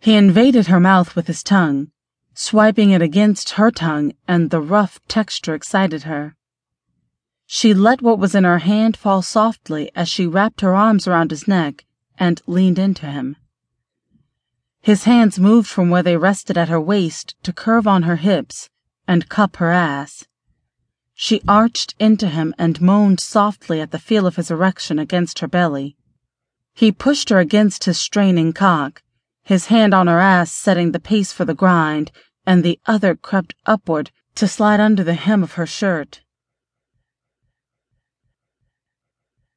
He invaded her mouth with his tongue, swiping it against her tongue, and the rough texture excited her. She let what was in her hand fall softly as she wrapped her arms around his neck and leaned into him. His hands moved from where they rested at her waist to curve on her hips and cup her ass. She arched into him and moaned softly at the feel of his erection against her belly. He pushed her against his straining cock, his hand on her ass setting the pace for the grind, and the other crept upward to slide under the hem of her shirt.